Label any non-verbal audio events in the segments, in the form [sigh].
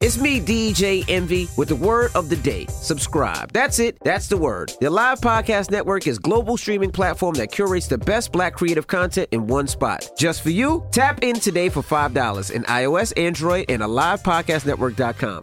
It's me, DJ Envy, with the word of the day. Subscribe. That's it. That's the word. The Live Podcast Network is global streaming platform that curates the best black creative content in one spot. Just for you, tap in today for $5 in iOS, Android, and AlivePodcastNetwork.com.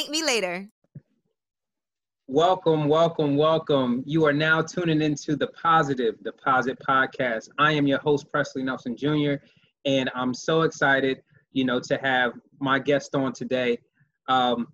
me later. Welcome, welcome, welcome. You are now tuning into the Positive Deposit Podcast. I am your host, Presley Nelson Jr., and I'm so excited, you know, to have my guest on today. Um,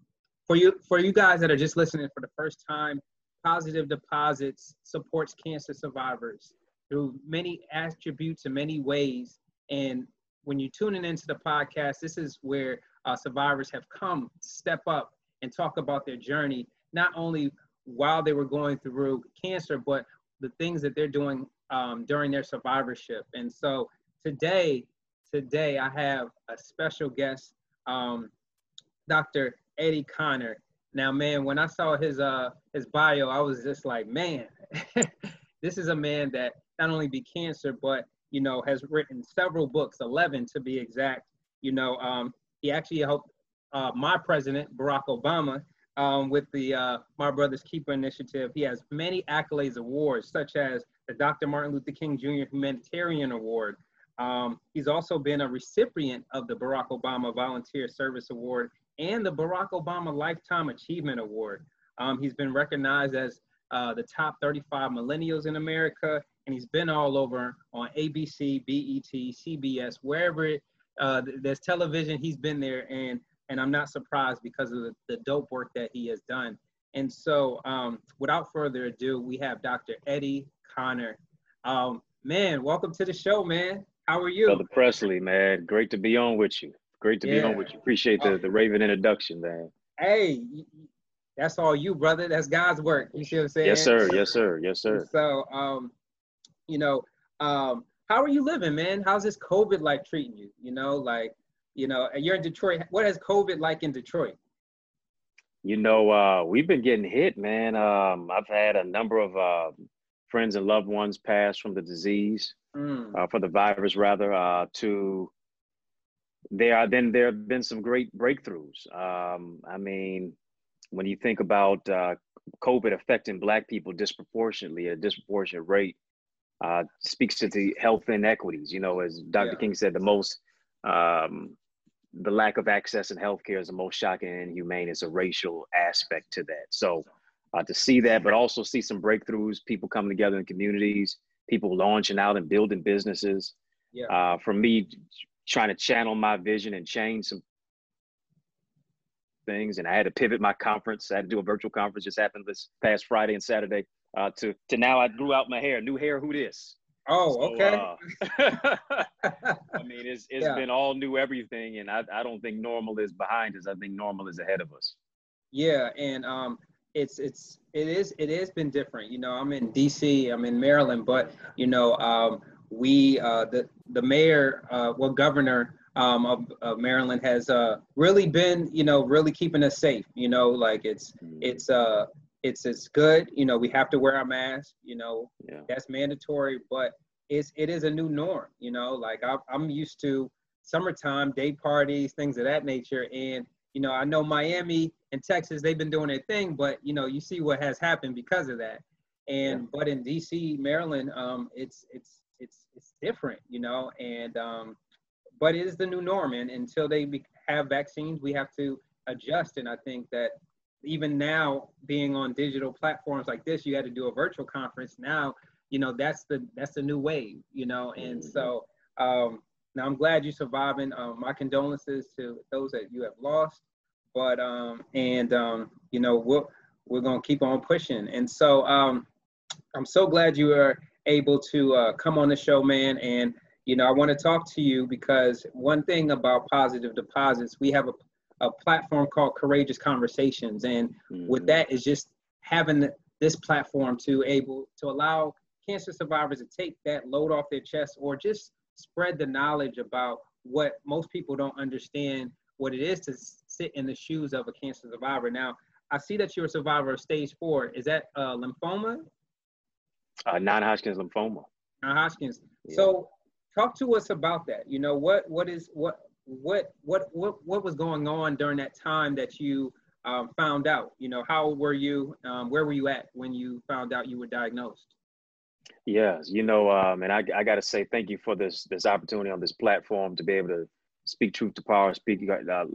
for you, for you guys that are just listening for the first time, Positive Deposits supports cancer survivors through many attributes and many ways. And when you're tuning into the podcast, this is where uh, survivors have come step up and talk about their journey, not only while they were going through cancer, but the things that they're doing um, during their survivorship. And so today, today I have a special guest, um, Dr. Eddie Connor. Now, man, when I saw his uh his bio, I was just like, man, [laughs] this is a man that not only beat cancer, but you know has written several books, 11 to be exact. You know, um, he actually helped uh, my president, Barack Obama, um, with the uh, My Brother's Keeper initiative. He has many accolades, awards, such as the Dr. Martin Luther King Jr. Humanitarian Award. Um, he's also been a recipient of the Barack Obama Volunteer Service Award and the Barack Obama Lifetime Achievement Award. Um, he's been recognized as uh, the top 35 millennials in America, and he's been all over on ABC, BET, CBS, wherever it, uh, there's television. He's been there, and and I'm not surprised because of the, the dope work that he has done. And so, um, without further ado, we have Dr. Eddie Connor. Um, man, welcome to the show, man. How are you? Brother Presley, man. Great to be on with you. Great to yeah. be on with you. Appreciate the, the Raven introduction, man. Hey, that's all you, brother. That's God's work. You see what I'm saying? Yes, sir. Yes, sir. Yes, sir. So, um, you know, um, how are you living, man? How's this COVID like treating you? You know, like, you know, you're in Detroit. What has COVID like in Detroit? You know, uh, we've been getting hit, man. Um, I've had a number of uh, friends and loved ones pass from the disease, mm. uh, for the virus rather, uh, to there are then there have been some great breakthroughs. Um, I mean, when you think about uh, COVID affecting Black people disproportionately at a disproportionate rate, uh, speaks to the health inequities. You know, as Dr. Yeah. King said, the most um, the lack of access in healthcare is the most shocking and inhumane. It's a racial aspect to that. So uh, to see that, but also see some breakthroughs, people coming together in communities, people launching out and building businesses. Yeah. Uh, for me, trying to channel my vision and change some things, and I had to pivot my conference. I had to do a virtual conference. Just happened this past Friday and Saturday uh, to to now I grew out my hair, new hair. Who this? Oh, so, okay. Uh, [laughs] I mean, it's it's yeah. been all new everything, and I I don't think normal is behind us. I think normal is ahead of us. Yeah, and um, it's it's it is it has been different. You know, I'm in D.C., I'm in Maryland, but you know, um, we uh, the the mayor, uh, well, governor. Um, of, of Maryland has uh, really been, you know, really keeping us safe. You know, like it's mm. it's uh it's it's good. You know, we have to wear our mask. You know, yeah. that's mandatory, but it's it is a new norm. You know, like I, I'm used to summertime day parties, things of that nature, and you know, I know Miami and Texas they've been doing their thing, but you know, you see what has happened because of that. And yeah. but in DC, Maryland, um, it's it's it's it's different, you know, and um, but it is the new norm, and until they be, have vaccines, we have to adjust. And I think that even now being on digital platforms like this you had to do a virtual conference. Now you know that's the that's the new wave you know and mm-hmm. so um now i'm glad you're surviving. Um, my condolences to those that you have lost but um and um you know we're we're gonna keep on pushing. And so um i'm so glad you are able to uh, come on the show man. And you know i want to talk to you because one thing about positive deposits we have a a platform called Courageous Conversations, and mm-hmm. with that is just having this platform to able to allow cancer survivors to take that load off their chest or just spread the knowledge about what most people don't understand what it is to sit in the shoes of a cancer survivor. Now, I see that you're a survivor of stage four. Is that uh, lymphoma? Uh, non-Hodgkin's lymphoma. Non-Hodgkin's. Yeah. So, talk to us about that. You know, what what is what what what what what was going on during that time that you um, found out? You know, how were you? Um, where were you at when you found out you were diagnosed? Yes, you know, um, and I, I got to say thank you for this this opportunity on this platform to be able to speak truth to power, speak, uh, uh,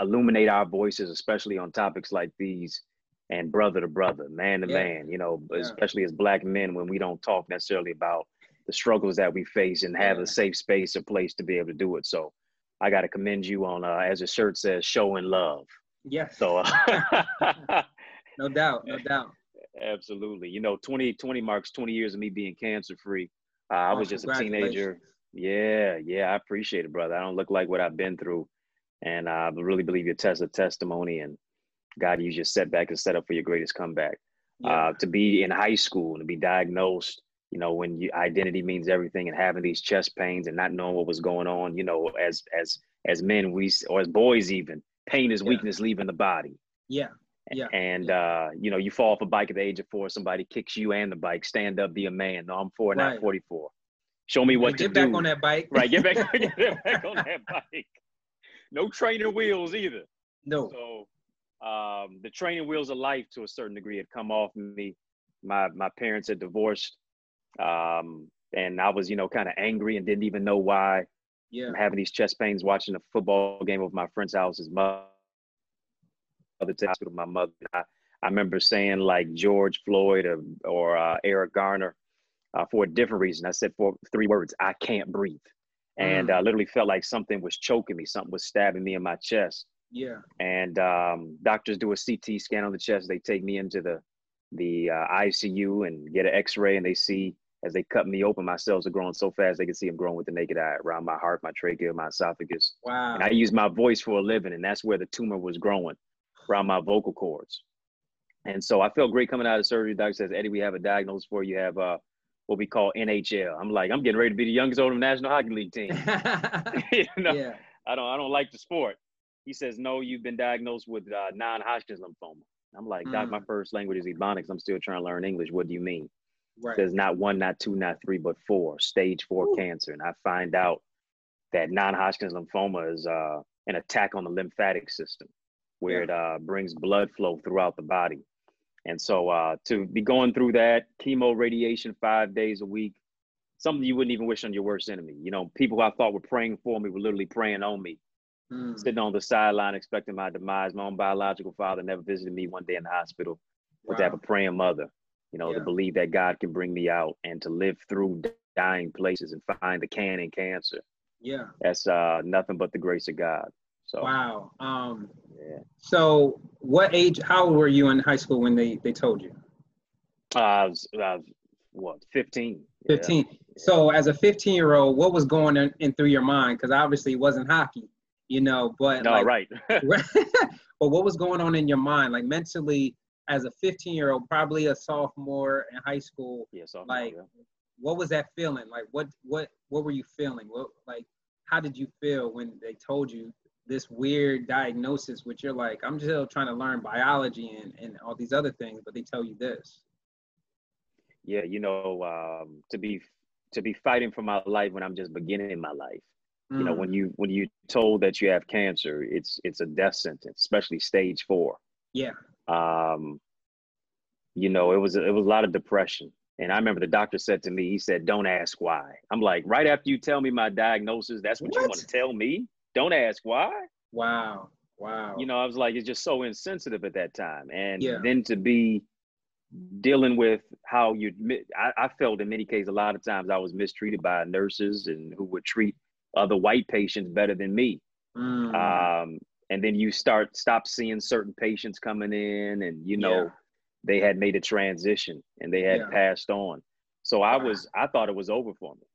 illuminate our voices, especially on topics like these, and brother to brother, man to yeah. man. You know, yeah. especially as Black men, when we don't talk necessarily about the struggles that we face and have yeah. a safe space a place to be able to do it. So, I got to commend you on, uh, as the shirt says, showing love. Yes. So, uh, [laughs] no doubt, no doubt. Absolutely. You know, 20, 20 marks 20 years of me being cancer free. Uh, I was just a teenager. Yeah, yeah, I appreciate it, brother. I don't look like what I've been through. And I really believe your test of testimony and God used your setback to set up for your greatest comeback. Yeah. Uh, to be in high school and to be diagnosed, you know, when you, identity means everything and having these chest pains and not knowing what was going on, you know, as as as men, we or as boys even, pain is yeah. weakness leaving the body. Yeah. Yeah. And uh, you know, you fall off a bike at the age of four, somebody kicks you and the bike, stand up, be a man. No, I'm four, right. not 44. Show me what get to do. Get back on that bike. right, get back, [laughs] [laughs] get back on that bike. No training wheels either. No. So um, the training wheels of life to a certain degree had come off me. My my parents had divorced. Um, and I was, you know, kind of angry and didn't even know why. Yeah. I'm having these chest pains watching a football game with my friend's house. His mother to the hospital. My mother, I, I remember saying like George Floyd or, or uh, Eric Garner uh, for a different reason. I said for three words, I can't breathe. And mm. I literally felt like something was choking me, something was stabbing me in my chest. Yeah. And um, doctors do a CT scan on the chest. They take me into the the uh, ICU and get an X-ray, and they see as they cut me open, my cells are growing so fast they can see them growing with the naked eye around my heart, my trachea, my esophagus. Wow. And I use my voice for a living, and that's where the tumor was growing around my vocal cords. And so I felt great coming out of surgery. Doctor says, Eddie, we have a diagnosis for you. You have uh, what we call NHL. I'm like, I'm getting ready to be the youngest on the National Hockey League team. [laughs] [laughs] you know, yeah. I don't, I don't like the sport. He says, no, you've been diagnosed with uh, non-Hodgkin's lymphoma. I'm like, mm. Doc, my first language is Ebonics. I'm still trying to learn English. What do you mean? Right. There's not one, not two, not three, but four, stage four Ooh. cancer. And I find out that non-Hodgkin's lymphoma is uh, an attack on the lymphatic system where yeah. it uh, brings blood flow throughout the body. And so uh, to be going through that chemo radiation five days a week, something you wouldn't even wish on your worst enemy. You know, people I thought were praying for me were literally praying on me, mm. sitting on the sideline expecting my demise. My own biological father never visited me one day in the hospital, but wow. to have a praying mother, you know, yeah. to believe that God can bring me out and to live through dying places and find the can in cancer. Yeah. That's uh, nothing but the grace of God. So wow. Um, yeah. So what age? How old were you in high school when they they told you? Uh, I was, I was what 15. 15. Yeah. So as a 15 year old, what was going in, in through your mind? Because obviously it wasn't hockey, you know. But no, like, right. [laughs] [laughs] but what was going on in your mind, like mentally, as a 15 year old, probably a sophomore in high school? Yeah, sophomore, like, yeah. what was that feeling? Like, what what what were you feeling? What like, how did you feel when they told you this weird diagnosis, which you're like, I'm still trying to learn biology and, and all these other things, but they tell you this. Yeah, you know, um, to be to be fighting for my life when I'm just beginning my life. Mm. You know, when mm. you when you told that you have cancer, it's it's a death sentence, especially stage four. Yeah. Um, you know, it was it was a lot of depression. And I remember the doctor said to me, he said, "Don't ask why." I'm like, right after you tell me my diagnosis, that's what, what? you want to tell me? Don't ask why. Wow. Wow. You know, I was like, it's just so insensitive at that time. And yeah. then to be dealing with how you, I, I, felt in many cases, a lot of times I was mistreated by nurses and who would treat other white patients better than me. Mm. Um, and then you start, stop seeing certain patients coming in and, you know, yeah. they had made a transition and they had yeah. passed on. So I was, I thought it was over for me.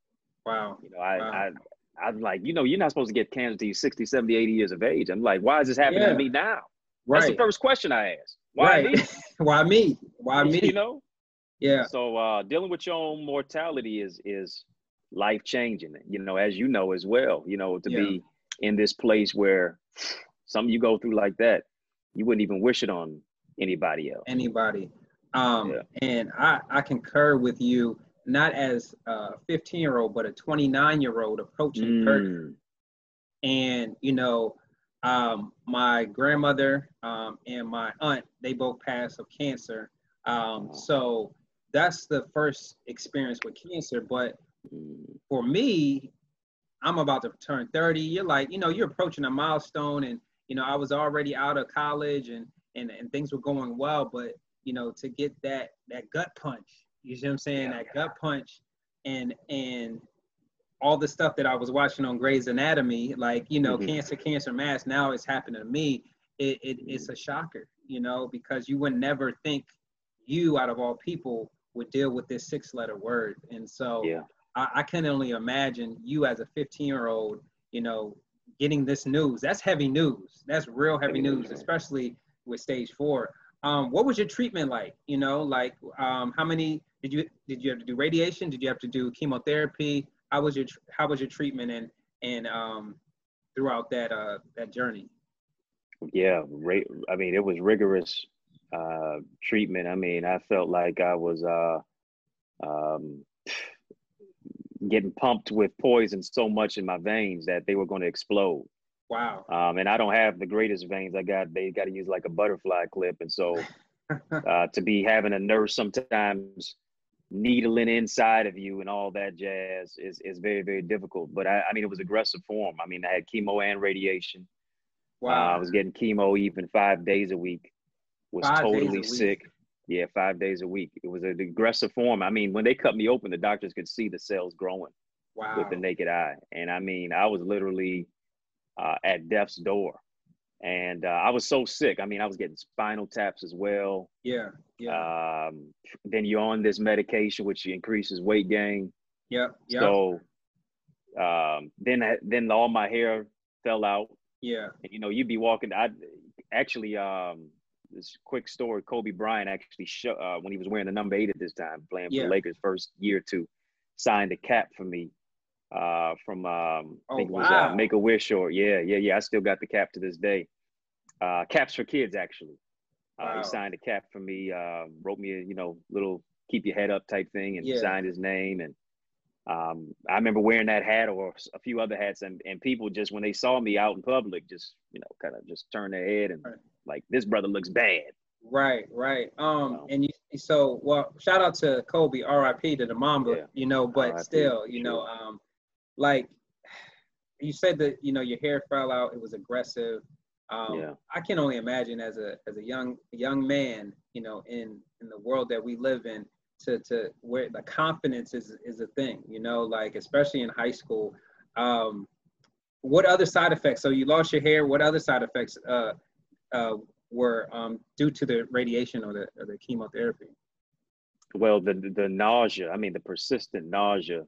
Wow. You know, I, wow. I, I'm like, you know, you're not supposed to get cancer you're 60, 70, 80 years of age. I'm like, why is this happening yeah. to me now? Right. That's the first question I ask. Why right. me? [laughs] why me? Why [laughs] me? You know? Yeah. So uh, dealing with your own mortality is is life changing. You know, as you know as well. You know, to yeah. be in this place where something you go through like that, you wouldn't even wish it on anybody else. Anybody. Um, yeah. And I, I concur with you, not as a 15 year old, but a 29 year old approaching mm. 30. And, you know, um, my grandmother um, and my aunt, they both passed of cancer. Um, so that's the first experience with cancer. But. For me, I'm about to turn 30. You're like, you know, you're approaching a milestone and, you know, I was already out of college and, and, and things were going well, but, you know, to get that, that gut punch, you see what I'm saying? Yeah. That gut punch and, and all the stuff that I was watching on Grey's Anatomy, like, you know, mm-hmm. cancer, cancer, mass, now it's happening to me. It, it, it's a shocker, you know, because you would never think you out of all people would deal with this six letter word. And so yeah. I, I can only imagine you as a 15 year old, you know, getting this news. That's heavy news. That's real heavy news, especially with stage four. Um, what was your treatment like? You know, like um, how many did you did you have to do radiation? Did you have to do chemotherapy? How was your how was your treatment and and um, throughout that uh, that journey? Yeah, I mean, it was rigorous uh, treatment. I mean, I felt like I was uh, um, getting pumped with poison so much in my veins that they were going to explode. Wow. Um, and I don't have the greatest veins. I got they got to use like a butterfly clip, and so [laughs] uh, to be having a nurse sometimes needling inside of you and all that jazz is is very very difficult. But I, I mean, it was aggressive form. I mean, I had chemo and radiation. Wow. Uh, I was getting chemo even five days a week. Was five totally sick. Week. Yeah, five days a week. It was an aggressive form. I mean, when they cut me open, the doctors could see the cells growing wow. with the naked eye. And I mean, I was literally uh, at death's door. And uh, I was so sick. I mean, I was getting spinal taps as well. Yeah. Yeah. Um, then you're on this medication, which increases weight gain. Yeah. Yeah. So um, then, then all my hair fell out. Yeah. And, you know, you'd be walking. I actually, um, this quick story. Kobe Bryant actually show, uh, when he was wearing the number eight at this time, playing for the Lakers first year or two, signed a cap for me uh, from um, oh, I think wow. it was uh, Make a Wish or yeah, yeah, yeah. I still got the cap to this day. Uh, caps for kids actually. Uh, wow. He signed a cap for me. Uh, wrote me a you know little keep your head up type thing and yeah. signed his name and. Um, I remember wearing that hat or a few other hats, and, and people just when they saw me out in public, just you know, kind of just turn their head and like this brother looks bad. Right, right. Um, and you so well. Shout out to Kobe, R.I.P. to the Mamba. Yeah. You know, but still, you know, um, like you said that you know your hair fell out. It was aggressive. Um, yeah. I can only imagine as a as a young young man, you know, in in the world that we live in, to to where the confidence is is a thing. You know, like especially in high school. Um, what other side effects? So you lost your hair. What other side effects uh, uh, were um, due to the radiation or the, or the chemotherapy? Well, the the nausea. I mean, the persistent nausea,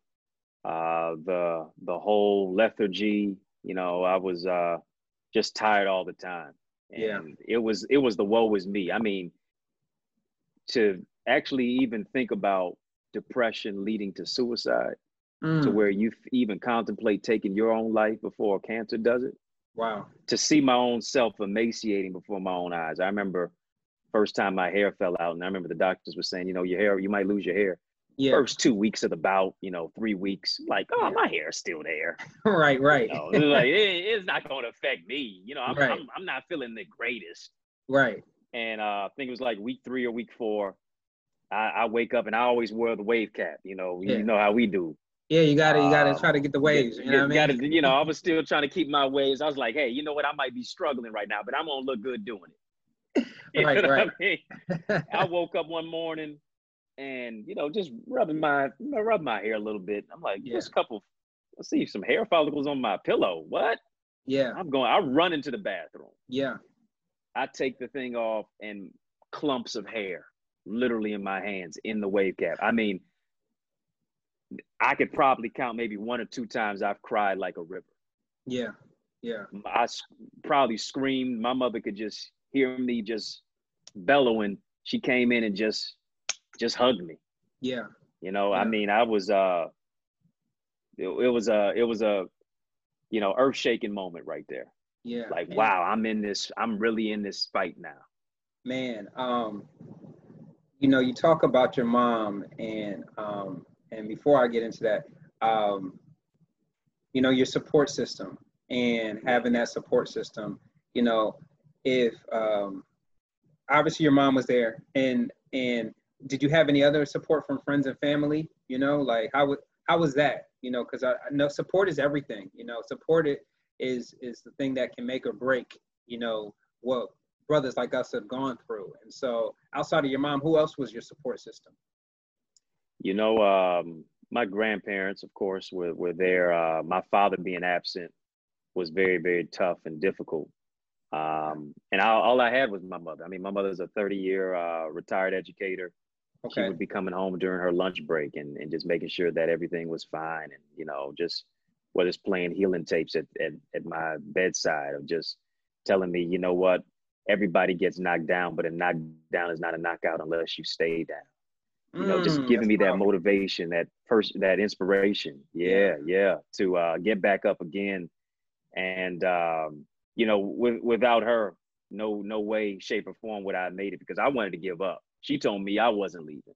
uh, the the whole lethargy. You know, I was uh, just tired all the time. And yeah. It was it was the woe is me. I mean, to actually even think about depression leading to suicide, mm. to where you even contemplate taking your own life before cancer does it. Wow. To see my own self emaciating before my own eyes. I remember first time my hair fell out, and I remember the doctors were saying, you know, your hair, you might lose your hair. Yeah. First two weeks of the bout, you know, three weeks, like, oh, yeah. my hair's still there. right, [laughs] right. You know, like [laughs] it, it's not going to affect me. You know, I'm, right. I'm, I'm not feeling the greatest. Right. And uh, I think it was like week three or week four. I, I wake up and I always wear the wave cap. You know, yeah. you know how we do. Yeah, you gotta you gotta um, try to get the waves. You know what I mean? Gotta, you know, I was still trying to keep my waves. I was like, hey, you know what? I might be struggling right now, but I'm gonna look good doing it. [laughs] You right, right. I, mean? I [laughs] woke up one morning and you know just rubbing my rub my hair a little bit. I'm like, yeah. just a couple. Let's see some hair follicles on my pillow. What? Yeah. I'm going. I run into the bathroom. Yeah. I take the thing off and clumps of hair, literally in my hands, in the wave cap. I mean I could probably count maybe one or two times I've cried like a river. Yeah, yeah. I probably screamed. My mother could just hear me just bellowing. She came in and just just hugged me. Yeah. You know, yeah. I mean, I was uh it, it was a it was a you know earth shaking moment right there. Yeah. Like wow, I'm in this. I'm really in this fight now. Man, um, you know, you talk about your mom, and um, and before I get into that, um, you know, your support system and having that support system. You know, if um, obviously your mom was there, and and did you have any other support from friends and family? You know, like how would how was that? You know, because I, I know support is everything. You know, support it is is the thing that can make or break. You know what brothers like us have gone through. And so, outside of your mom, who else was your support system? You know, um, my grandparents, of course, were were there. Uh, my father being absent was very very tough and difficult. Um, and I, all I had was my mother. I mean, my mother's a 30 year uh, retired educator. Okay. She would be coming home during her lunch break and, and just making sure that everything was fine. And, you know, just whether it's playing healing tapes at, at, at my bedside or just telling me, you know what, everybody gets knocked down, but a knockdown is not a knockout unless you stay down. You know, mm, just giving me that motivation, that person, that inspiration. Yeah, yeah, to uh, get back up again. And um, you know, with, without her, no, no way, shape, or form would I have made it because I wanted to give up. She told me I wasn't leaving.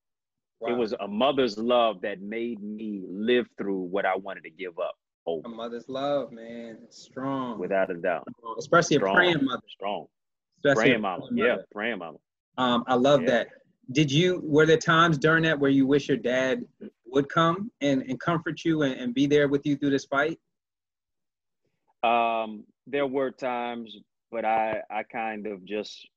Wow. It was a mother's love that made me live through what I wanted to give up. Over. A mother's love, man, it's strong. Without a doubt. Especially strong. a praying mother. Strong. Especially mama. Praying yeah, praying mama. Um, I love yeah. that. Did you were there times during that where you wish your dad would come and, and comfort you and, and be there with you through this fight? Um, there were times, but I I kind of just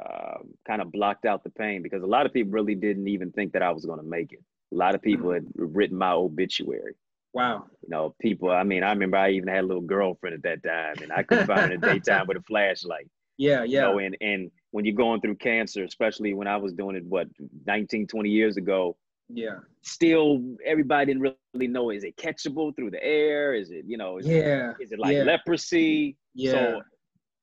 uh, kind of blocked out the pain because a lot of people really didn't even think that I was going to make it. A lot of people mm-hmm. had written my obituary. Wow. You know, people, I mean, I remember I even had a little girlfriend at that time and I couldn't find her in the [laughs] daytime with a flashlight. Yeah, yeah. You know, and, and when you're going through cancer, especially when I was doing it, what, 19, 20 years ago. Yeah. Still, everybody didn't really know, is it catchable through the air? Is it, you know, is, yeah. is it like yeah. leprosy? Yeah. So,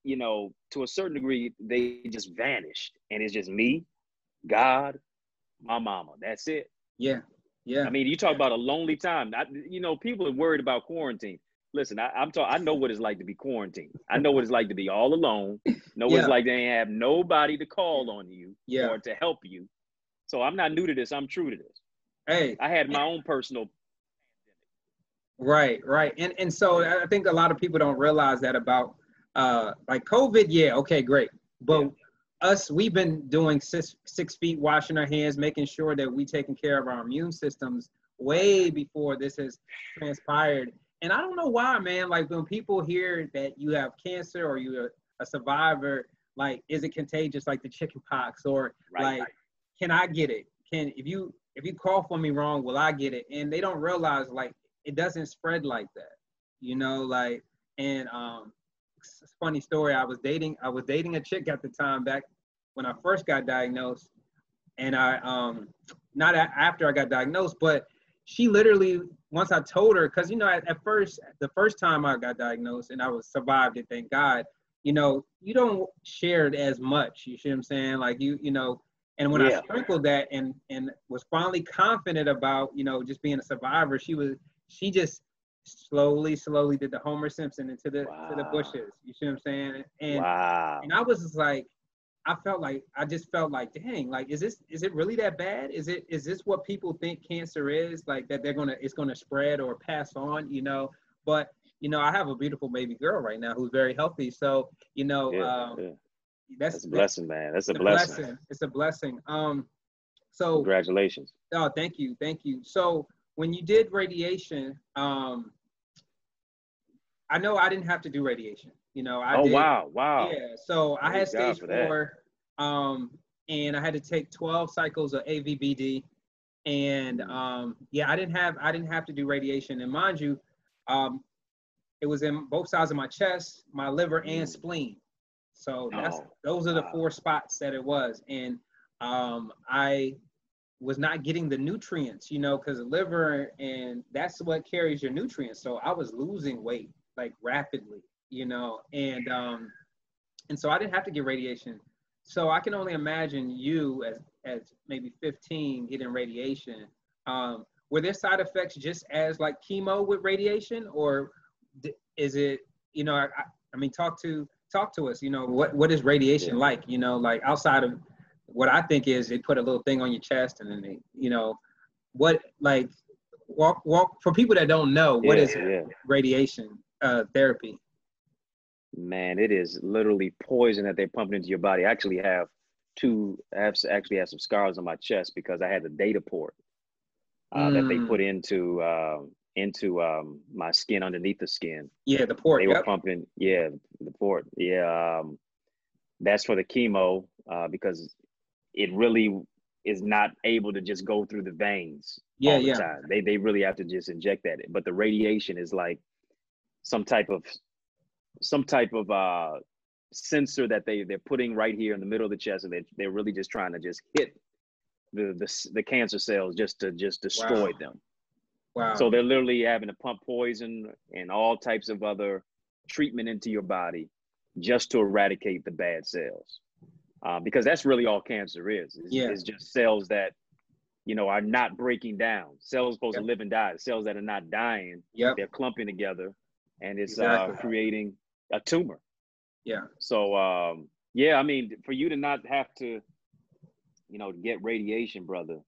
you know, to a certain degree, they just vanished. And it's just me, God, my mama. That's it. Yeah. Yeah. I mean, you talk about a lonely time. I, you know, people are worried about quarantine. Listen, I, am talking. I know what it's like to be quarantined. I know what it's like to be all alone. Know what yeah. it's like to have nobody to call on you yeah. or to help you. So I'm not new to this. I'm true to this. Hey, I had my own personal. Right, right, and and so I think a lot of people don't realize that about uh like COVID. Yeah, okay, great, but. Yeah us, we've been doing six, six feet, washing our hands, making sure that we taking care of our immune systems way before this has transpired. And I don't know why, man. Like when people hear that you have cancer or you're a survivor, like is it contagious like the chicken pox or right, like right. can I get it? Can if you if you cough on me wrong, will I get it? And they don't realize like it doesn't spread like that. You know, like and um funny story. I was dating I was dating a chick at the time back when I first got diagnosed, and I um not a- after I got diagnosed, but she literally once I told her because you know at, at, first the first time I got diagnosed and I was survived it, thank God. You know, you don't share it as much. You see what I'm saying? Like you, you know, and when yeah. I sprinkled that and and was finally confident about, you know, just being a survivor, she was she just slowly, slowly did the Homer Simpson into the wow. to the bushes. You see what I'm saying? And wow. and I was just like, I felt like I just felt like, dang, like is this is it really that bad? Is it is this what people think cancer is? Like that they're gonna it's gonna spread or pass on, you know? But you know, I have a beautiful baby girl right now who's very healthy. So you know, yeah, um, yeah. That's, that's, a blessing, man. That's a blessing. blessing. It's a blessing. Um, so congratulations. Oh, thank you, thank you. So when you did radiation, um, I know I didn't have to do radiation. You know, I oh did, wow, wow. Yeah, so I had stage four, um, and I had to take 12 cycles of AVBD, and um, yeah, I didn't have I didn't have to do radiation. And mind you, um, it was in both sides of my chest, my liver, and mm. spleen. So that's oh, those are the four spots that it was, and um, I was not getting the nutrients, you know, because the liver and that's what carries your nutrients. So I was losing weight like rapidly, you know, and um, and so I didn't have to get radiation. So I can only imagine you as as maybe 15 getting radiation. Um, were there side effects just as like chemo with radiation, or is it, you know, I, I mean, talk to talk to us. You know, what what is radiation yeah. like? You know, like outside of what I think is they put a little thing on your chest and then they, you know, what like walk walk for people that don't know what yeah, is yeah. radiation uh, therapy. Man, it is literally poison that they pump into your body. I actually have two. I have actually have some scars on my chest because I had the data port uh, mm. that they mm. put into uh, into um, my skin underneath the skin. Yeah, the port. They yep. were pumping. Yeah, the port. Yeah, um, that's for the chemo uh, because it really is not able to just go through the veins yeah, all the yeah. time. They they really have to just inject that. But the radiation is like some type of some type of uh sensor that they they're putting right here in the middle of the chest and they they're really just trying to just hit the the, the cancer cells just to just destroy wow. them. Wow. So they're literally having to pump poison and all types of other treatment into your body just to eradicate the bad cells uh, because that's really all cancer is. It's, yeah. it's just cells that you know are not breaking down. Cells supposed yep. to live and die. Cells that are not dying, yep. they're clumping together, and it's uh, exactly. uh, creating a tumor. Yeah. So um, yeah, I mean, for you to not have to, you know, get radiation, brother,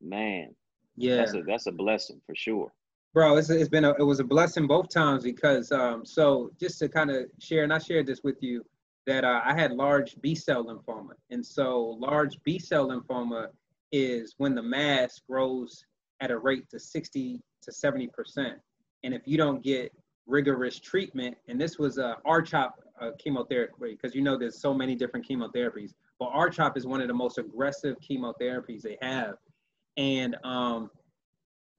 man. Yeah. That's a that's a blessing for sure. Bro, it's, it's been a, it was a blessing both times because um so just to kind of share and I shared this with you that uh, I had large B cell lymphoma. And so large B cell lymphoma is when the mass grows at a rate to 60 to 70%. And if you don't get rigorous treatment, and this was a R-CHOP uh, chemotherapy, because you know there's so many different chemotherapies, but R-CHOP is one of the most aggressive chemotherapies they have. And, um,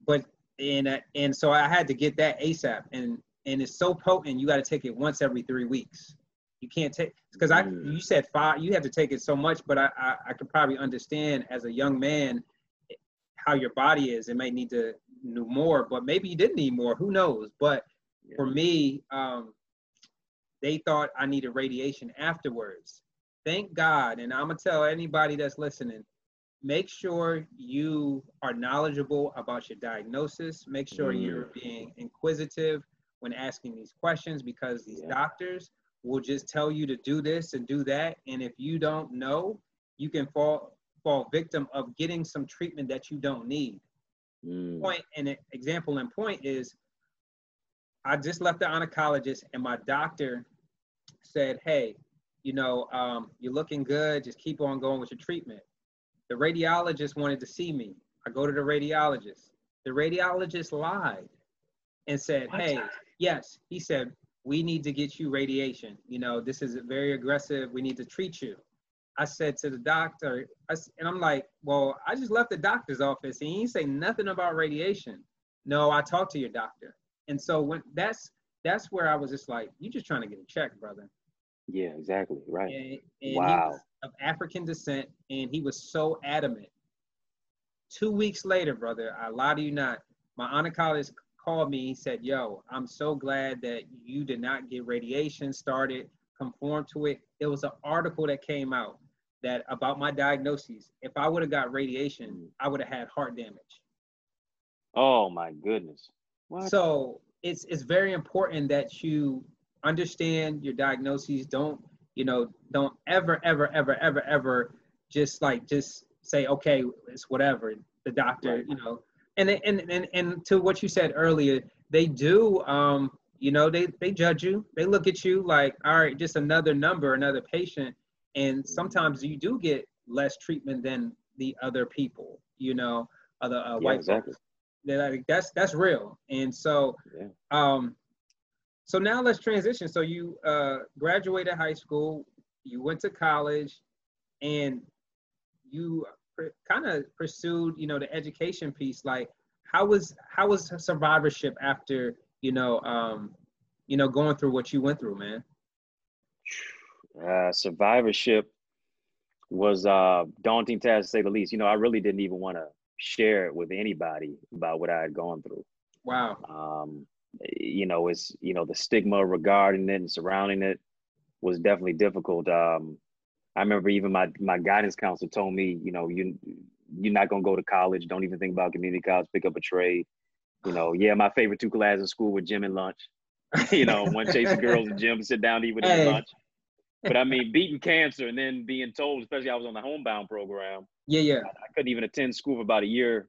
but, and, uh, and so I had to get that ASAP. And, and it's so potent, you got to take it once every three weeks. You can't take because I mm. you said five. You have to take it so much, but I, I I could probably understand as a young man how your body is. It may need to do more, but maybe you didn't need more. Who knows? But yeah. for me, um, they thought I needed radiation afterwards. Thank God, and I'm gonna tell anybody that's listening. Make sure you are knowledgeable about your diagnosis. Make sure mm. you're being inquisitive when asking these questions because these yeah. doctors will just tell you to do this and do that. And if you don't know, you can fall fall victim of getting some treatment that you don't need. Mm. Point and example and point is I just left the oncologist and my doctor said, Hey, you know, um, you're looking good, just keep on going with your treatment. The radiologist wanted to see me. I go to the radiologist. The radiologist lied and said, what? Hey, yes, he said, we need to get you radiation. You know, this is very aggressive. We need to treat you. I said to the doctor, I, and I'm like, well, I just left the doctor's office and he didn't say nothing about radiation. No, I talked to your doctor. And so when that's that's where I was just like, you're just trying to get a check, brother. Yeah, exactly. Right. And, and wow. of African descent, and he was so adamant. Two weeks later, brother, I lie to you not, my oncologist called me. He said, Yo, I'm so glad that you did not get radiation started, conform to it. There was an article that came out that about my diagnosis. If I would have got radiation, mm. I would have had heart damage. Oh my goodness. What? So it's it's very important that you understand your diagnoses. Don't, you know, don't ever, ever, ever, ever, ever just like just say, okay, it's whatever. The doctor, right. you know, and and and and to what you said earlier, they do. Um, you know, they they judge you. They look at you like, all right, just another number, another patient. And sometimes you do get less treatment than the other people. You know, other uh, yeah, white exactly. folks. Like, that's that's real. And so, yeah. um, so now let's transition. So you uh, graduated high school, you went to college, and you kind of pursued, you know, the education piece. Like, how was how was survivorship after, you know, um, you know, going through what you went through, man? Uh, survivorship was uh, daunting task to say the least. You know, I really didn't even want to share it with anybody about what I had gone through. Wow. Um, you know, it's you know the stigma regarding it and surrounding it was definitely difficult. Um, I remember even my my guidance counselor told me, you know, you you're not gonna go to college. Don't even think about community college. Pick up a trade. You know, yeah, my favorite two classes in school were gym and lunch. [laughs] you know, one chasing girls in gym, sit down to eat with hey. lunch. But I mean, beating cancer and then being told, especially I was on the homebound program. Yeah, yeah. I, I couldn't even attend school for about a year.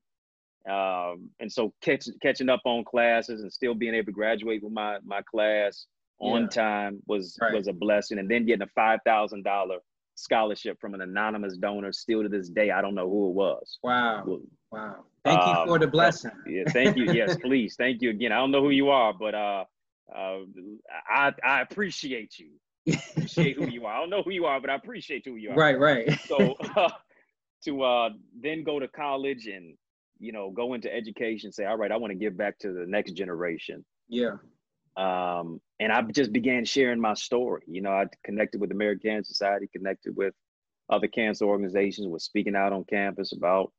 Um, and so catch, catching up on classes and still being able to graduate with my my class on yeah. time was right. was a blessing. And then getting a five thousand dollar scholarship from an anonymous donor. Still to this day, I don't know who it was. Wow. Wow. Thank you for the um, blessing. [laughs] Yeah, thank you. Yes, [laughs] please. Thank you again. I don't know who you are, but uh, uh, I I appreciate you. Appreciate who you are. I don't know who you are, but I appreciate who you are. Right, right. so [laughs] uh, to uh, then go to college and you know go into education, say, all right, I want to give back to the next generation. Yeah. Um, and I just began sharing my story. You know, I connected with the American Cancer Society, connected with other cancer organizations, was speaking out on campus about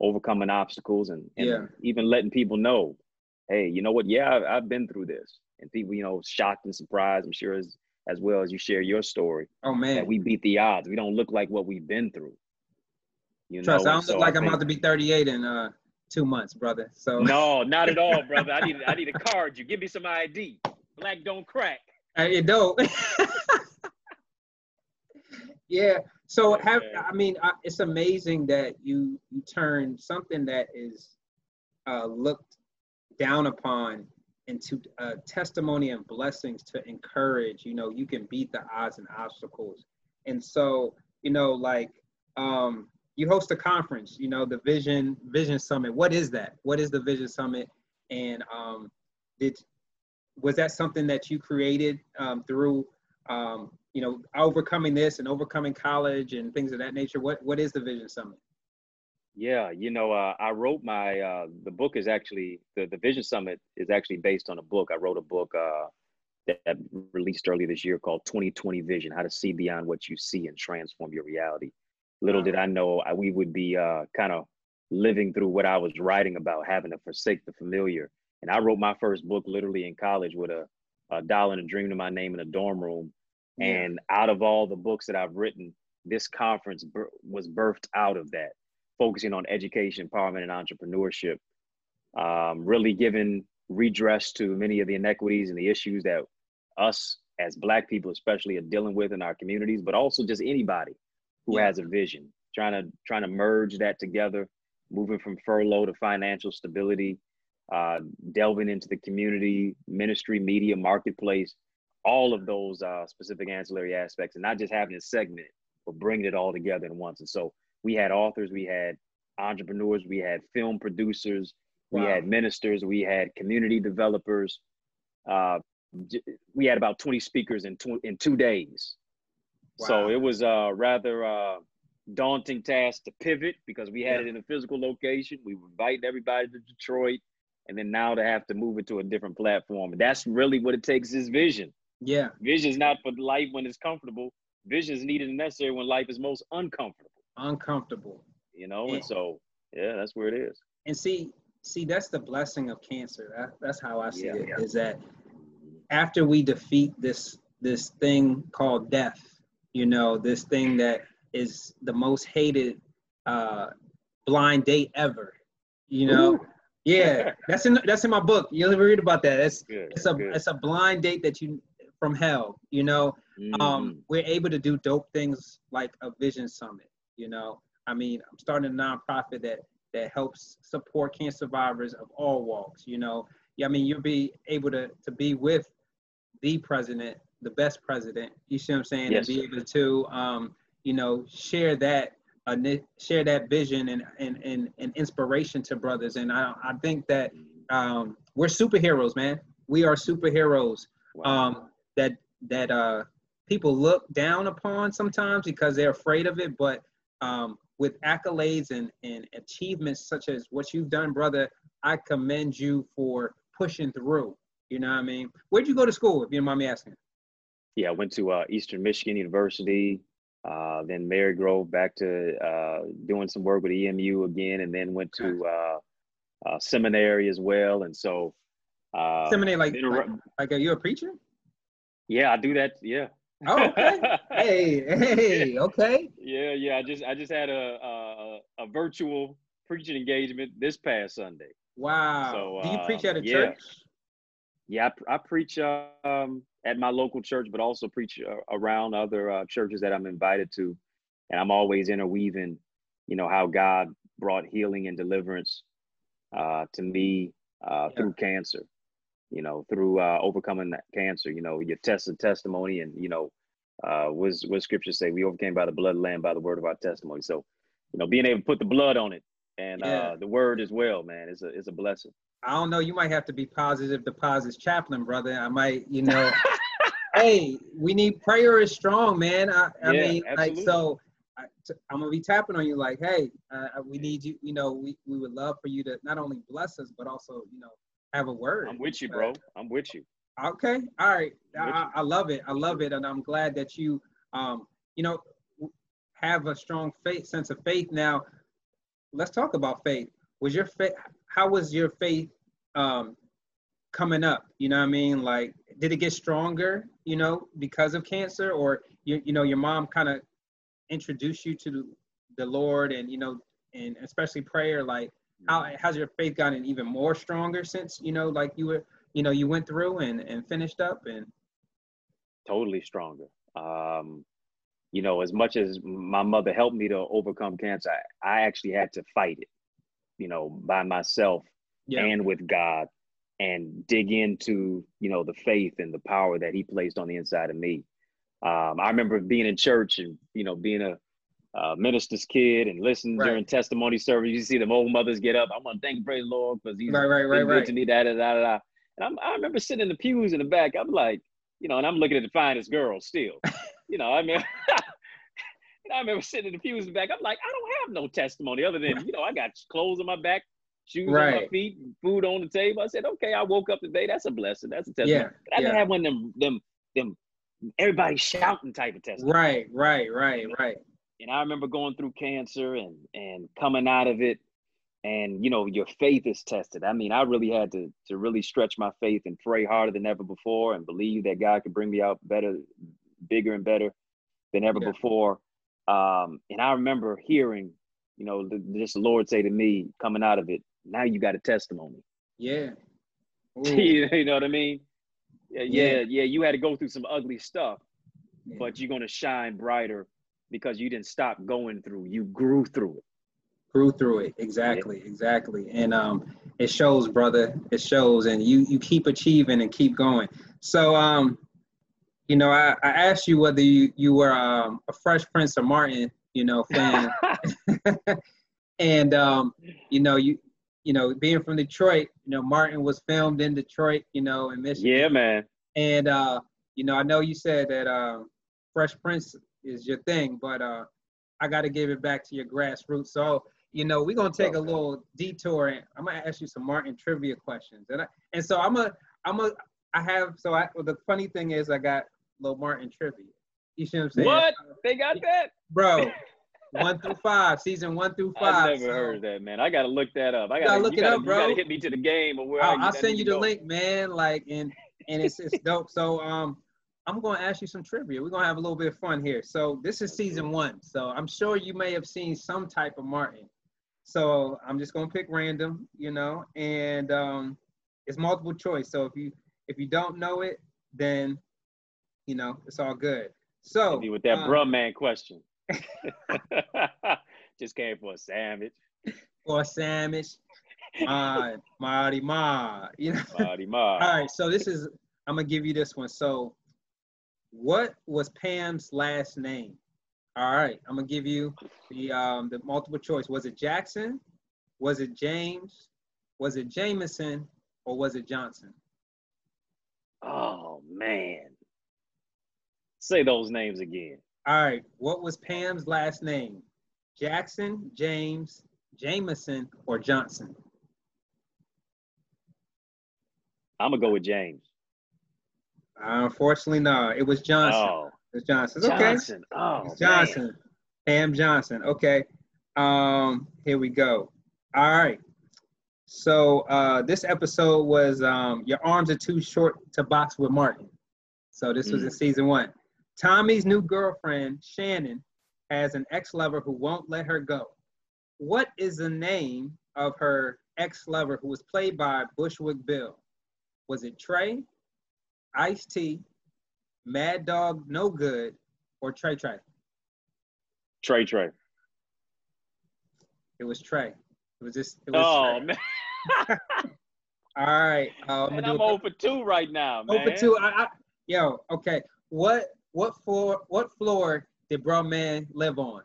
overcoming obstacles and, and yeah. even letting people know, hey, you know what? Yeah, I've, I've, been through this. And people, you know, shocked and surprised, I'm sure, as, as well as you share your story. Oh, man. That we beat the odds. We don't look like what we've been through. You Trust, know? I don't so look like I am about to be 38 in uh, two months, brother. So [laughs] No, not at all, brother. I need I [laughs] need a card. You give me some ID. Black don't crack. Uh, it don't. [laughs] yeah, so have I mean it's amazing that you you turn something that is uh, looked down upon into uh, testimony and blessings to encourage. You know, you can beat the odds and obstacles. And so, you know, like um, you host a conference. You know, the Vision Vision Summit. What is that? What is the Vision Summit? And um, did was that something that you created um, through um, you know, overcoming this and overcoming college and things of that nature. What what is the Vision Summit? Yeah, you know, uh, I wrote my uh, the book is actually the the Vision Summit is actually based on a book. I wrote a book uh, that, that released earlier this year called 2020 Vision: How to See Beyond What You See and Transform Your Reality. Little wow. did I know I, we would be uh, kind of living through what I was writing about, having to forsake the familiar. And I wrote my first book literally in college with a, a dollar and a dream to my name in a dorm room and out of all the books that I've written, this conference was birthed out of that, focusing on education, empowerment, and entrepreneurship, um, really giving redress to many of the inequities and the issues that us as Black people, especially, are dealing with in our communities, but also just anybody who yeah. has a vision, trying to trying to merge that together, moving from furlough to financial stability, uh, delving into the community, ministry, media, marketplace, all of those uh, specific ancillary aspects and not just having a segment, but bringing it all together in once. And so we had authors, we had entrepreneurs, we had film producers, wow. we had ministers, we had community developers. Uh, we had about 20 speakers in, two, in two days. Wow. So it was a rather uh, daunting task to pivot because we had yeah. it in a physical location. We were inviting everybody to Detroit and then now to have to move it to a different platform. That's really what it takes is vision. Yeah. Vision is not for life when it's comfortable. Vision is needed and necessary when life is most uncomfortable. Uncomfortable. You know, and, and so yeah, that's where it is. And see, see, that's the blessing of cancer. That, that's how I see yeah, it. Yeah. Is that after we defeat this this thing called death, you know, this thing that is the most hated uh, blind date ever. You know, Ooh. yeah, that's in that's in my book. You'll read about that. It's good, it's a good. it's a blind date that you from hell you know um, mm-hmm. um, we're able to do dope things like a vision summit you know i mean i'm starting a nonprofit that that helps support cancer survivors of all walks you know yeah i mean you'll be able to to be with the president the best president you see what i'm saying yes. and be able to um, you know share that uh, share that vision and, and and and inspiration to brothers and i i think that um, we're superheroes man we are superheroes wow. um, that that uh, people look down upon sometimes because they're afraid of it. But um, with accolades and, and achievements such as what you've done, brother, I commend you for pushing through. You know what I mean? Where'd you go to school, if you don't mind me asking? Yeah, I went to uh, Eastern Michigan University. uh, then Marygrove back to uh, doing some work with EMU again, and then went to uh, uh, seminary as well. And so, uh, seminary like, like, like are you a preacher? Yeah, I do that. Yeah. Oh, okay. [laughs] hey, hey, okay. Yeah, yeah. I just I just had a a, a virtual preaching engagement this past Sunday. Wow. So, do you preach at a yeah. church? Yeah, I, I preach um, at my local church, but also preach uh, around other uh, churches that I'm invited to, and I'm always interweaving, you know, how God brought healing and deliverance uh, to me uh, yeah. through cancer, you know, through uh, overcoming that cancer. You know, your test of testimony, and you know, uh, was what scriptures say we overcame by the blood of the Lamb, by the word of our testimony. So, you know, being able to put the blood on it and yeah. uh, the word as well, man, is a is a blessing. I don't know. You might have to be positive deposits chaplain, brother. I might, you know. [laughs] hey, we need prayer is strong, man. I, I yeah, mean, absolutely. like so. I, am gonna be tapping on you like, hey, uh, we need you. You know, we, we would love for you to not only bless us, but also, you know, have a word. I'm with you, bro. I'm with you. Okay, all right. I, I, love it. I love it, and I'm glad that you, um, you know, have a strong faith, sense of faith. Now, let's talk about faith. Was your faith? How was your faith um, coming up? You know what I mean? Like, did it get stronger? You know, because of cancer, or you you know your mom kind of introduced you to the Lord, and you know, and especially prayer. Like, how has your faith gotten even more stronger since you know, like you were, you know, you went through and and finished up and totally stronger. Um, you know, as much as my mother helped me to overcome cancer, I, I actually had to fight it, you know, by myself yeah. and with God and dig into, you know, the faith and the power that he placed on the inside of me. Um, I remember being in church and, you know, being a, Uh, minister's kid and listen right. during testimony service. You see them old mothers get up. I'm gonna thank praise the Lord because he's right, right, right, right. to me. Da da da da. And I'm, I remember sitting in the pews in the back. I'm like, you know, and I'm looking at the finest girls still. [laughs] you know, I mean, [laughs] and I remember sitting in the pews in the back. I'm like, I don't have no testimony other than, you know, I got clothes on my back, shoes right. on my feet, food on the table. I said, okay, I woke up today. That's a blessing. That's a testimony. Yeah, but I didn't have one of them, them, them, everybody shouting type of testimony. Right, right, right, right. And I remember going through cancer and and coming out of it, and you know, your faith is tested. I mean, I really had to to really stretch my faith and pray harder than ever before, and believe that God could bring me out better, bigger and better than ever yeah. before. Um, and I remember hearing, you know, the, just the Lord say to me coming out of it, now you got a testimony. Yeah. [laughs] you know what I mean? Yeah, yeah, yeah, You had to go through some ugly stuff, yeah. but you're gonna shine brighter because you didn't stop going through. You grew through it. Grew through it. Exactly, yeah. exactly. And um, it shows, brother. It shows, and you you keep achieving and keep going. So um, you know, I, I asked you whether you, you were um, a Fresh Prince of Martin, you know, fan. [laughs] [laughs] and um, you know, you you know, being from Detroit, you know, Martin was filmed in Detroit, you know, in Michigan. Yeah, man. And uh, you know, I know you said that uh, Fresh Prince is your thing, but uh, I got to give it back to your grassroots. So, you know, we're gonna take a little detour, and I'm gonna ask you some Martin trivia questions. And I, and so I'm a I'm a I have so I well, the funny thing is I got Low Martin trivia. You see what I'm saying? What? They got that? Bro, [laughs] one through five, season one through five. I've never so. heard that, man. I gotta look that up. I gotta, gotta look it gotta, up, bro. You gotta hit me to the game or where I'll, I'll send you the go. link, man. Like and and it's it's [laughs] dope. So um I'm gonna ask you some trivia. We're gonna have a little bit of fun here. So this is season one. So I'm sure you may have seen some type of Martin. So I'm just gonna pick random, you know, and um it's multiple choice. So if you if you don't know it, then you know, it's all good. So with that um, brum man question. [laughs] Just came for a sandwich. For a sandwich. [laughs] Uh Marty Ma. You know. Marty Ma. All right, so this is I'm gonna give you this one. So what was Pam's last name? All right, I'm gonna give you the um the multiple choice. Was it Jackson? Was it James? Was it Jameson? Or was it Johnson? Oh man. Say those names again. All right. What was Pam's last name? Jackson, James, Jameson, or Johnson? I'm gonna go with James. Unfortunately, no. It was Johnson. Oh. It's Johnson. Okay. Johnson. Oh, it's Johnson. Man. Pam Johnson. Okay. Um, here we go. All right. So uh, this episode was um, Your Arms Are Too Short to Box with Martin. So this was mm. in season one. Tommy's new girlfriend, Shannon, has an ex-lover who won't let her go. What is the name of her ex-lover who was played by Bushwick Bill? Was it Trey, Ice T, Mad Dog No Good, or Trey Trey? Trey Trey. It was Trey. It was just. It was oh Trey. man. [laughs] All right. Uh, I'm, I'm over two right now, man. Over two. I, I, yo, okay. What what floor what floor did bro man live on?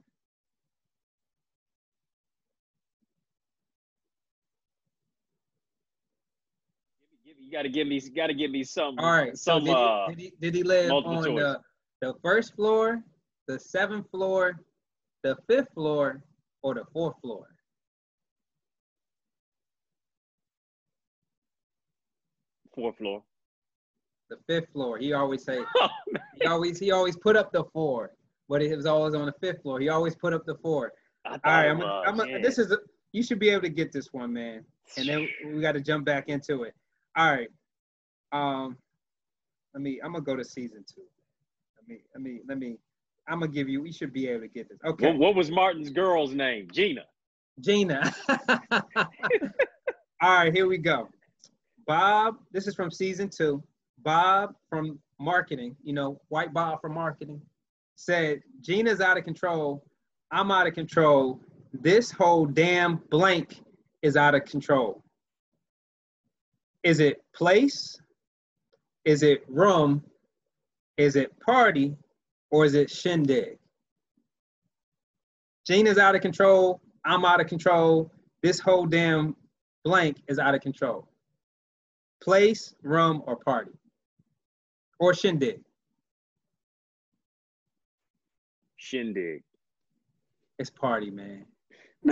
You gotta give me, you gotta give me some. All right. Some. So did, uh, he, did, he, did he live on choice. the the first floor, the seventh floor, the fifth floor, or the fourth floor? Fourth floor. The fifth floor. He always say. [laughs] Oh, he always he always put up the four, but it was always on the fifth floor. He always put up the four. All right, I'm, I'm this is a, you should be able to get this one, man. And then we got to jump back into it. All right. Um, let me. I'm gonna go to season two. Let me. Let me. Let me. I'm gonna give you. We should be able to get this. Okay. What, what was Martin's girl's name? Gina. Gina. [laughs] All right. Here we go. Bob. This is from season two. Bob from marketing. You know, White Bob from marketing said Gina's out of control. I'm out of control. This whole damn blank is out of control. Is it place? Is it room? Is it party? Or is it shindig? Gina's out of control. I'm out of control. This whole damn blank is out of control. Place, room, or party? Or shindig? Shindig. It's party, man. [laughs]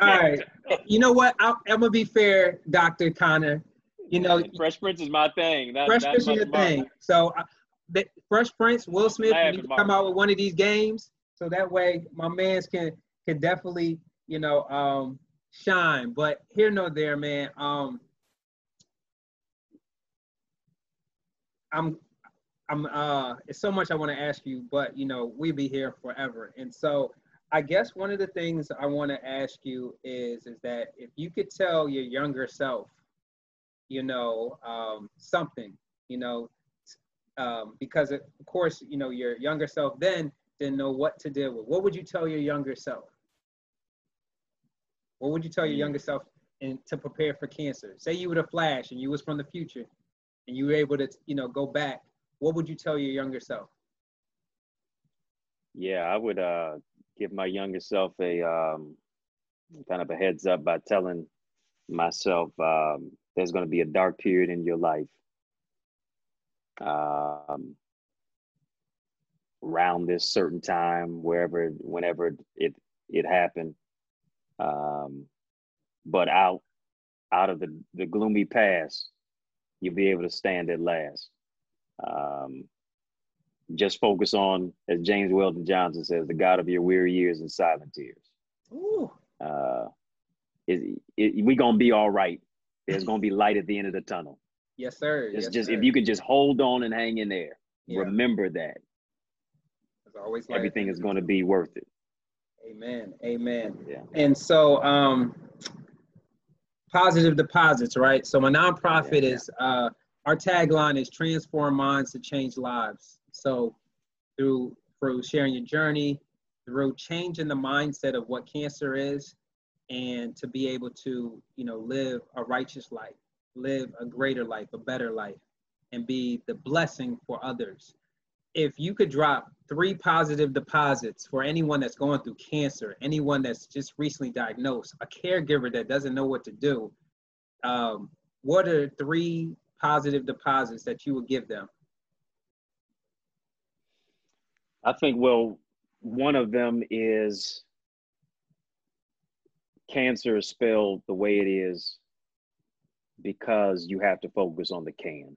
All right. You know what? i am gonna be fair, Doctor Connor you know, Fresh Prince is my thing. That, Fresh Prince is your thing. So, uh, the, Fresh Prince, Will Smith, need to come out with one of these games, so that way my man's can can definitely, you know, um, shine. But here no there, man. Um, I'm I'm uh it's so much I want to ask you, but you know, we be here forever. And so I guess one of the things I want to ask you is is that if you could tell your younger self you know, um, something, you know, um, because of course, you know, your younger self then didn't know what to deal with. What would you tell your younger self? What would you tell your mm. younger self and to prepare for cancer? Say you were the Flash and you was from the future, and you were able to, you know, go back. What would you tell your younger self? Yeah, I would uh, give my younger self a um, kind of a heads up by telling myself um, there's going to be a dark period in your life um, around this certain time, wherever, whenever it it happened. Um, but out out of the the gloomy past, you'll be able to stand at last. Um, just focus on, as James Weldon Johnson says, the God of your weary years and silent tears. Ooh. Uh, it, it, we gonna be all right there's going to be light at the end of the tunnel. Yes, sir. It's yes, just sir. if you can just hold on and hang in there. Yeah. Remember that. always everything is going to be worth it. Amen. Amen. Yeah. And so um positive deposits, right? So my nonprofit yeah, is uh our tagline is transform minds to change lives. So through through sharing your journey, through changing the mindset of what cancer is, and to be able to, you know, live a righteous life, live a greater life, a better life, and be the blessing for others. If you could drop three positive deposits for anyone that's going through cancer, anyone that's just recently diagnosed, a caregiver that doesn't know what to do, um, what are three positive deposits that you would give them? I think, well, one of them is cancer is spelled the way it is because you have to focus on the can.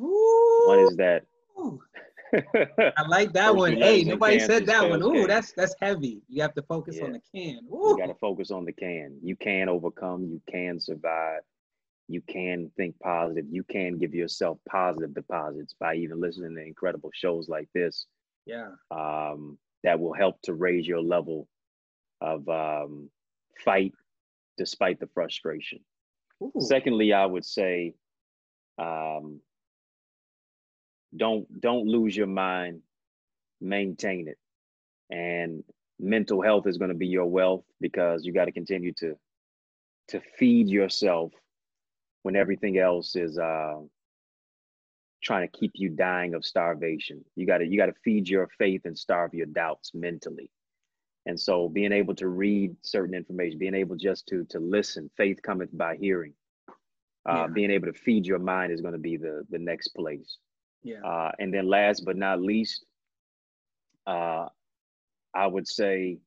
Ooh. What is that? [laughs] I like that First one. Hey, nobody said that one. Ooh, can. that's that's heavy. You have to focus yeah. on the can. Ooh. You got to focus on the can. You can overcome. You can survive. You can think positive. You can give yourself positive deposits by even listening to incredible shows like this. Yeah. Um, that will help to raise your level of um, fight despite the frustration. Ooh. Secondly, I would say um, don't don't lose your mind maintain it and mental health is going to be your wealth because you got to continue to to feed yourself when everything else is uh, trying to keep you dying of starvation you got to you got to feed your faith and starve your doubts mentally and so being able to read certain information being able just to to listen faith cometh by hearing uh, yeah. being able to feed your mind is going to be the the next place yeah. Uh, and then last but not least, uh, I would say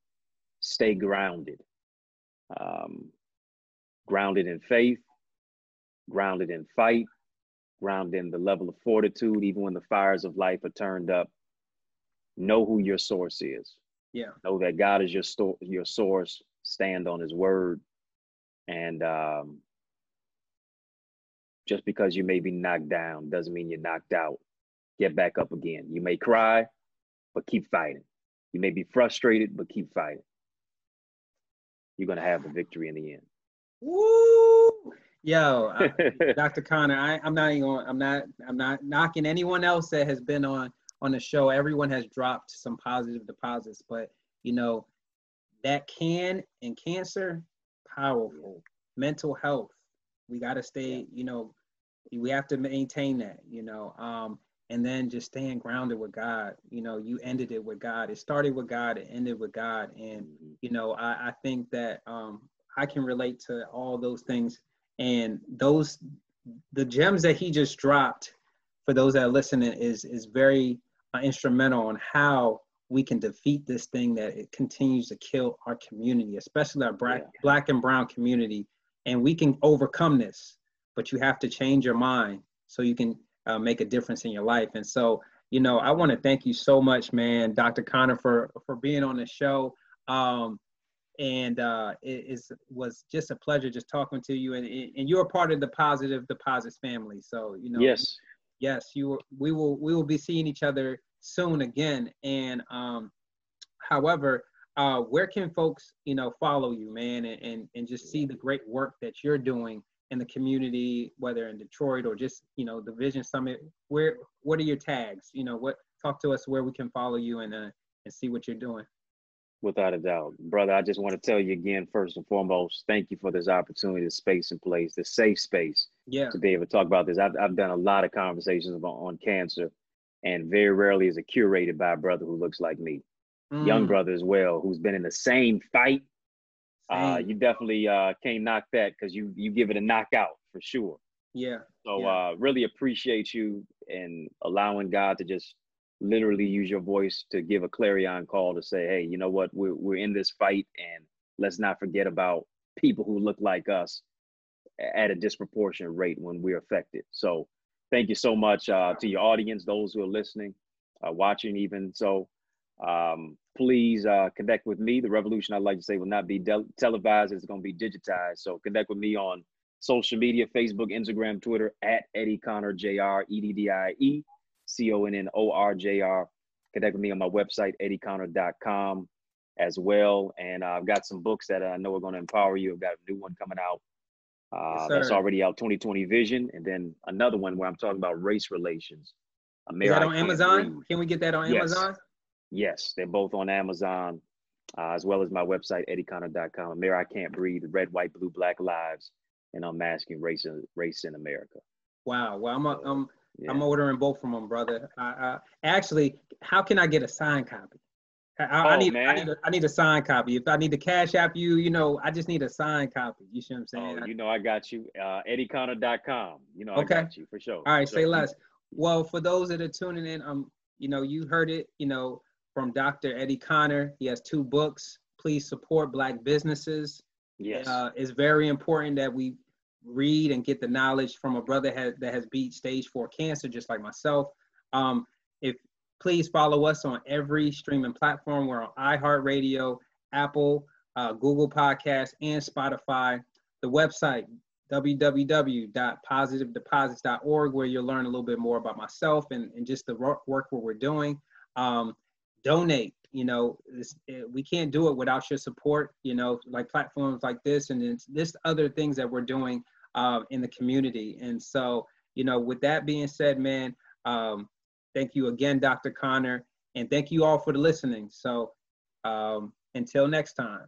stay grounded. Um, grounded in faith, grounded in fight, grounded in the level of fortitude, even when the fires of life are turned up. Know who your source is. Yeah. Know that God is your sto- your source. Stand on His word, and um, just because you may be knocked down doesn't mean you're knocked out. Get back up again. You may cry, but keep fighting. You may be frustrated, but keep fighting. You're gonna have the victory in the end. Woo! Yo, Dr. [laughs] Connor, I, am not even. I'm not. I'm not knocking anyone else that has been on on the show. Everyone has dropped some positive deposits, but you know that can and cancer, powerful. Mental health, we got to stay. You know, we have to maintain that, you know. Um, and then just staying grounded with God. You know, you ended it with God. It started with God, it ended with God. And, mm-hmm. you know, I, I think that um, I can relate to all those things. And those, the gems that he just dropped for those that are listening is, is very instrumental on how we can defeat this thing that it continues to kill our community, especially our black, yeah. black and brown community. And we can overcome this but you have to change your mind so you can uh, make a difference in your life. And so, you know, I want to thank you so much, man, Dr. Connor, for for being on the show. Um, and uh, it is was just a pleasure just talking to you. And and you're a part of the Positive Deposits family. So you know, yes, yes, you we will we will be seeing each other soon again. And um, however, uh, where can folks you know follow you, man, and, and and just see the great work that you're doing in the community, whether in Detroit or just you know the Vision Summit? Where what are your tags? You know, what talk to us where we can follow you and uh, and see what you're doing. Without a doubt, brother. I just want to tell you again, first and foremost, thank you for this opportunity, the space and place, the safe space, yeah, to be able to talk about this. I've I've done a lot of conversations about, on cancer, and very rarely is it curated by a brother who looks like me, mm. young brother as well, who's been in the same fight uh, you definitely uh, can't knock that because you you give it a knockout for sure. Yeah. So yeah. Uh, really appreciate you and allowing God to just literally use your voice to give a clarion call to say, hey, you know what, we're we're in this fight and let's not forget about people who look like us at a disproportionate rate when we're affected. So thank you so much uh, to your audience, those who are listening, uh, watching even. So um, please uh, connect with me. The revolution, I'd like to say, will not be del- televised. It's going to be digitized. So connect with me on social media, Facebook, Instagram, Twitter, at Eddie Connor, Jr. E D D I E C O N N O R J R. Connect with me on my website, eddieconnor.com as well. And uh, I've got some books that I know are going to empower you. I've got a new one coming out. Uh, yes, that's already out 2020 Vision. And then another one where I'm talking about race relations. Is that on Amazon? Can we get that on yes. Amazon? Yes, they're both on Amazon, uh, as well as my website, eddieconnor.com. America I Can't Breathe, Red, White, Blue, Black Lives, and Unmasking Race, race in America. Wow. Well, I'm, a, I'm, yeah. I'm ordering both from them, brother. I, actually, how can I get a signed copy? I, oh, I need, I need, a, I need a signed copy. If I need to cash app you, you know, I just need a signed copy. You see what I'm saying? Oh, you know, I got you. Uh, EddieConnor.com. You know, okay. I got you for sure. All right, say less. Well, for those that are tuning in, um, you know, you heard it. You know, from Dr. Eddie Connor. He has two books. Please support Black businesses. Yes. Uh, it's very important that we read and get the knowledge from a brother has, that has beat stage four cancer, just like myself. Um, if Please follow us on every streaming platform. We're on iHeartRadio, Apple, uh, Google Podcasts, and Spotify. The website, www.positivedeposits.org, where you'll learn a little bit more about myself and, and just the work what we're doing. Um, donate. You know, this, eh, we can't do it without your support. You know, like platforms like this and this other things that we're doing uh, in the community. And so, you know, with that being said, man, um, thank you again, Dr. Connor, and thank you all for the listening. So, um, until next time.